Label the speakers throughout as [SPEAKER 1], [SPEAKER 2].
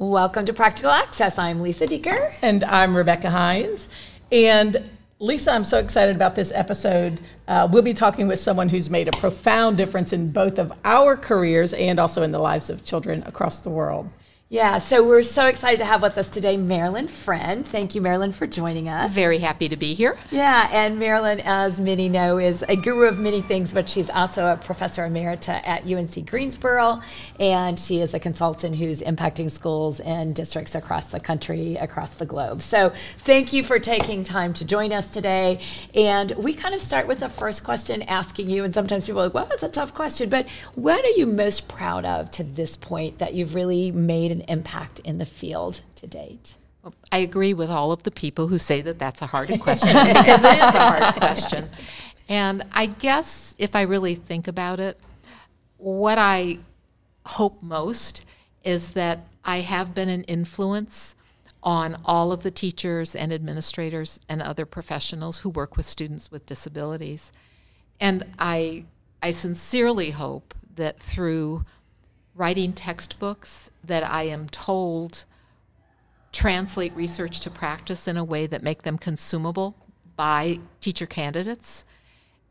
[SPEAKER 1] Welcome to Practical Access. I'm Lisa Dieker.
[SPEAKER 2] And I'm Rebecca Hines. And Lisa, I'm so excited about this episode. Uh, we'll be talking with someone who's made a profound difference in both of our careers and also in the lives of children across the world.
[SPEAKER 1] Yeah, so we're so excited to have with us today Marilyn Friend. Thank you, Marilyn, for joining us.
[SPEAKER 3] Very happy to be here.
[SPEAKER 1] Yeah, and Marilyn, as many know, is a guru of many things, but she's also a professor emerita at UNC Greensboro, and she is a consultant who's impacting schools and districts across the country, across the globe. So thank you for taking time to join us today. And we kind of start with the first question asking you, and sometimes people are like, well, that's a tough question, but what are you most proud of to this point that you've really made an impact in the field to date?
[SPEAKER 3] I agree with all of the people who say that that's a hard question because it is a hard question. And I guess if I really think about it, what I hope most is that I have been an influence on all of the teachers and administrators and other professionals who work with students with disabilities. And I, I sincerely hope that through writing textbooks that I am told translate research to practice in a way that make them consumable by teacher candidates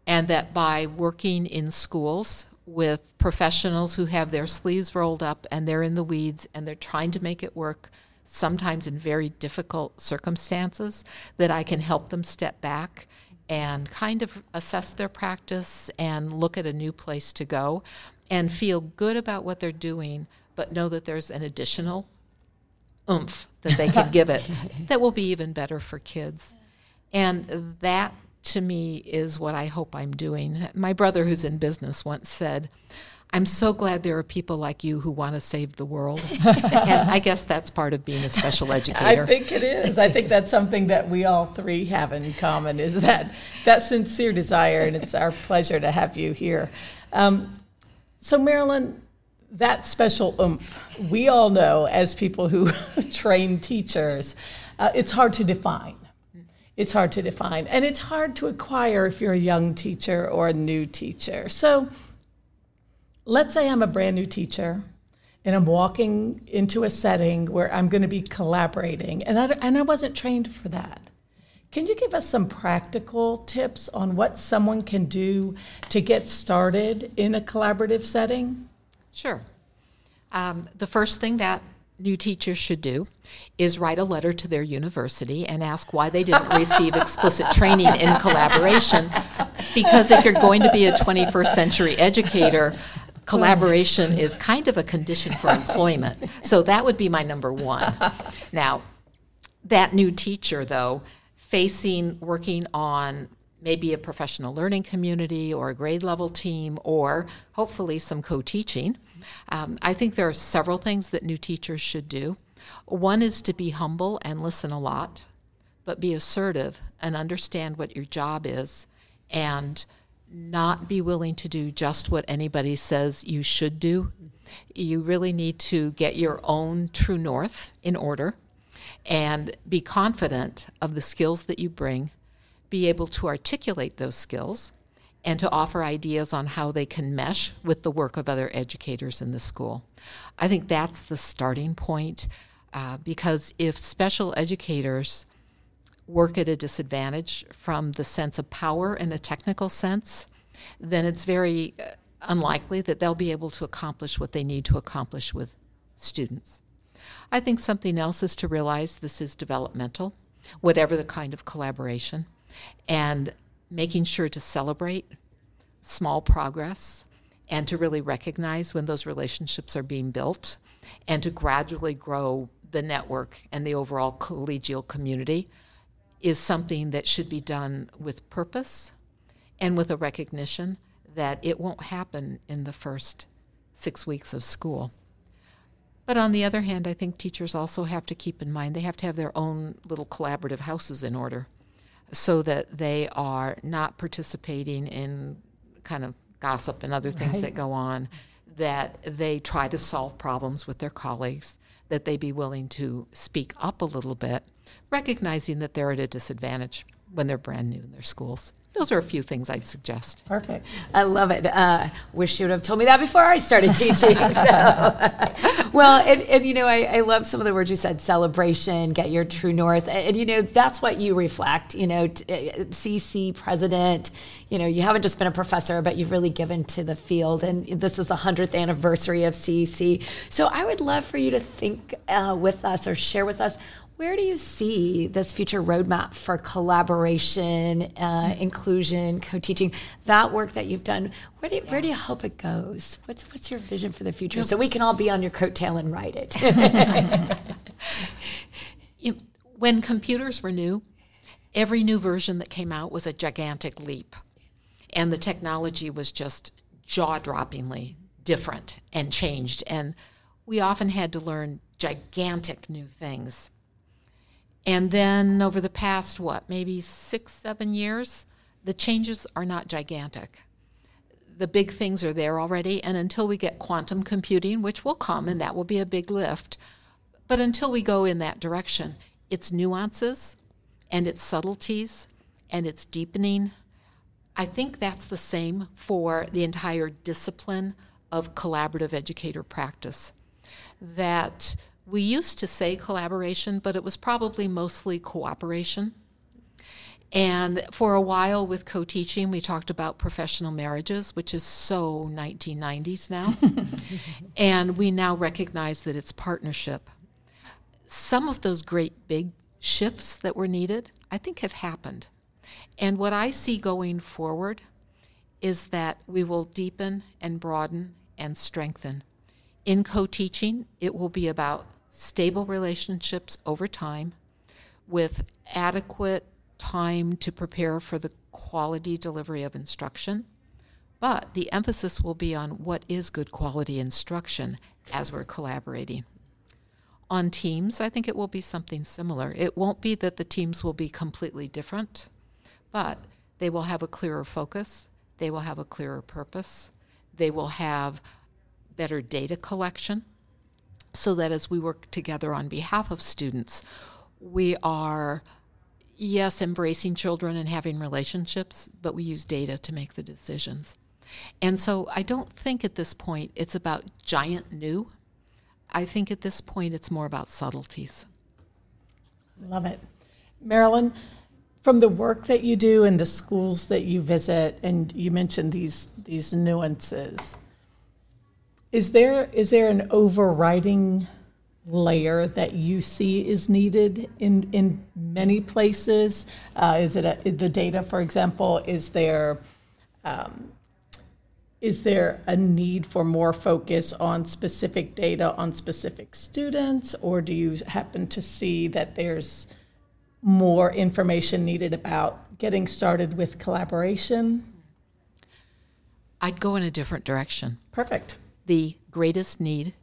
[SPEAKER 3] and that by working in schools with professionals who have their sleeves rolled up and they're in the weeds and they're trying to make it work sometimes in very difficult circumstances that I can help them step back and kind of assess their practice and look at a new place to go and feel good about what they're doing, but know that there's an additional oomph that they can give it that will be even better for kids. And that to me is what I hope I'm doing. My brother, who's in business, once said, I'm so glad there are people like you who want to save the world. and I guess that's part of being a special educator.
[SPEAKER 2] I think it is. I think that's something that we all three have in common is that that sincere desire, and it's our pleasure to have you here. Um, so, Marilyn, that special oomph, we all know as people who train teachers, uh, it's hard to define. It's hard to define, and it's hard to acquire if you're a young teacher or a new teacher. So, let's say I'm a brand new teacher and I'm walking into a setting where I'm going to be collaborating, and I, and I wasn't trained for that. Can you give us some practical tips on what someone can do to get started in a collaborative setting?
[SPEAKER 3] Sure. Um, the first thing that new teachers should do is write a letter to their university and ask why they didn't receive explicit training in collaboration. Because if you're going to be a 21st century educator, collaboration is kind of a condition for employment. So that would be my number one. Now, that new teacher, though, facing working on maybe a professional learning community or a grade level team or hopefully some co teaching. Um, I think there are several things that new teachers should do. One is to be humble and listen a lot, but be assertive and understand what your job is and not be willing to do just what anybody says you should do. You really need to get your own true north in order and be confident of the skills that you bring, be able to articulate those skills, and to offer ideas on how they can mesh with the work of other educators in the school. I think that's the starting point uh, because if special educators work at a disadvantage from the sense of power in a technical sense, then it's very uh, unlikely that they'll be able to accomplish what they need to accomplish with students. I think something else is to realize this is developmental, whatever the kind of collaboration, and making sure to celebrate small progress and to really recognize when those relationships are being built and to gradually grow the network and the overall collegial community is something that should be done with purpose and with a recognition that it won't happen in the first six weeks of school. But on the other hand, I think teachers also have to keep in mind they have to have their own little collaborative houses in order so that they are not participating in kind of gossip and other things right. that go on, that they try to solve problems with their colleagues, that they be willing to speak up a little bit, recognizing that they're at a disadvantage when they're brand new in their schools. those are a few things I'd suggest.
[SPEAKER 2] Perfect.
[SPEAKER 1] I love it. Uh, wish you would have told me that before I started teaching. so, well, and, and you know, I, I, love some of the words you said: celebration, get your true north, and, and you know, that's what you reflect. You know, CEC uh, president. You know, you haven't just been a professor, but you've really given to the field, and this is the hundredth anniversary of CEC. So, I would love for you to think uh, with us or share with us where do you see this future roadmap for collaboration, uh, inclusion, co-teaching, that work that you've done? Where do you, yeah. where do you hope it goes? What's what's your vision for the future? So we can all be on your coattail and write it.
[SPEAKER 3] when computers were new, every new version that came out was a gigantic leap, and the technology was just jaw-droppingly different and changed, and we often had to learn gigantic new things and then over the past, what, maybe six, seven years, the changes are not gigantic. The big things are there already, and until we get quantum computing, which will come, and that will be a big lift, but until we go in that direction, it's nuances and it's subtleties and it's deepening. I think that's the same for the entire discipline of collaborative educator practice. That we used to say collaboration, but it was probably mostly cooperation. And for a while with co teaching, we talked about professional marriages, which is so 1990s now. and we now recognize that it's partnership. Some of those great big shifts that were needed, I think, have happened. And what I see going forward is that we will deepen and broaden and strengthen. In co teaching, it will be about stable relationships over time with adequate time to prepare for the quality delivery of instruction. But the emphasis will be on what is good quality instruction as we're collaborating. On teams, I think it will be something similar. It won't be that the teams will be completely different, but they will have a clearer focus, they will have a clearer purpose, they will have better data collection so that as we work together on behalf of students, we are, yes, embracing children and having relationships, but we use data to make the decisions. And so I don't think at this point it's about giant new. I think at this point it's more about subtleties.
[SPEAKER 2] Love it. Marilyn, from the work that you do and the schools that you visit, and you mentioned these, these nuances, is there is there an overriding layer that you see is needed in in many places? Uh, is it a, the data, for example? Is there um, is there a need for more focus on specific data on specific students, or do you happen to see that there's more information needed about getting started with collaboration?
[SPEAKER 3] I'd go in a different direction.
[SPEAKER 2] Perfect
[SPEAKER 3] the greatest need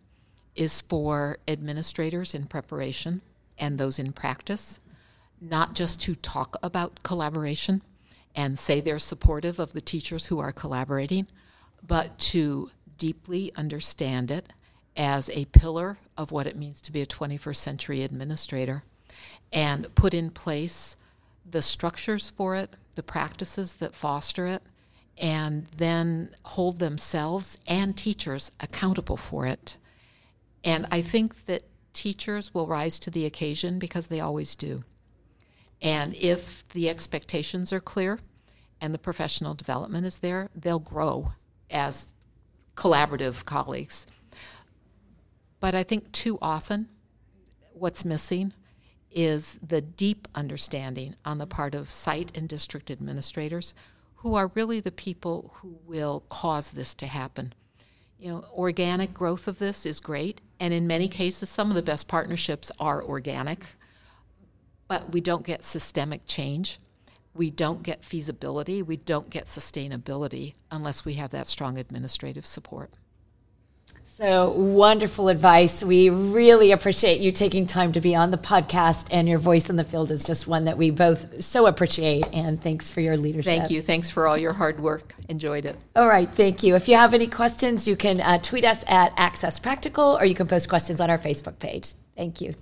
[SPEAKER 3] is for administrators in preparation and those in practice, not just to talk about collaboration and say they're supportive of the teachers who are collaborating, but to deeply understand it as a pillar of what it means to be a 21st century administrator and put in place the structures for it, the practices that foster it, and then hold themselves and teachers accountable for it. And I think that teachers will rise to the occasion because they always do. And if the expectations are clear and the professional development is there, they'll grow as collaborative colleagues. But I think too often what's missing is the deep understanding on the part of site and district administrators who are really the people who will cause this to happen. You know, organic growth of this is great, and in many cases, some of the best partnerships are organic, but we don't get systemic change. We don't get feasibility. We don't get sustainability unless we have that strong administrative support.
[SPEAKER 1] So wonderful advice. We really appreciate you taking time to be on the podcast, and your voice in the field is just one that we both so appreciate. And thanks for your leadership.
[SPEAKER 3] Thank you. Thanks for all your hard work. Enjoyed it.
[SPEAKER 1] All right. Thank you. If you have any questions, you can uh, tweet us at Access Practical or you can post questions on our Facebook page. Thank you.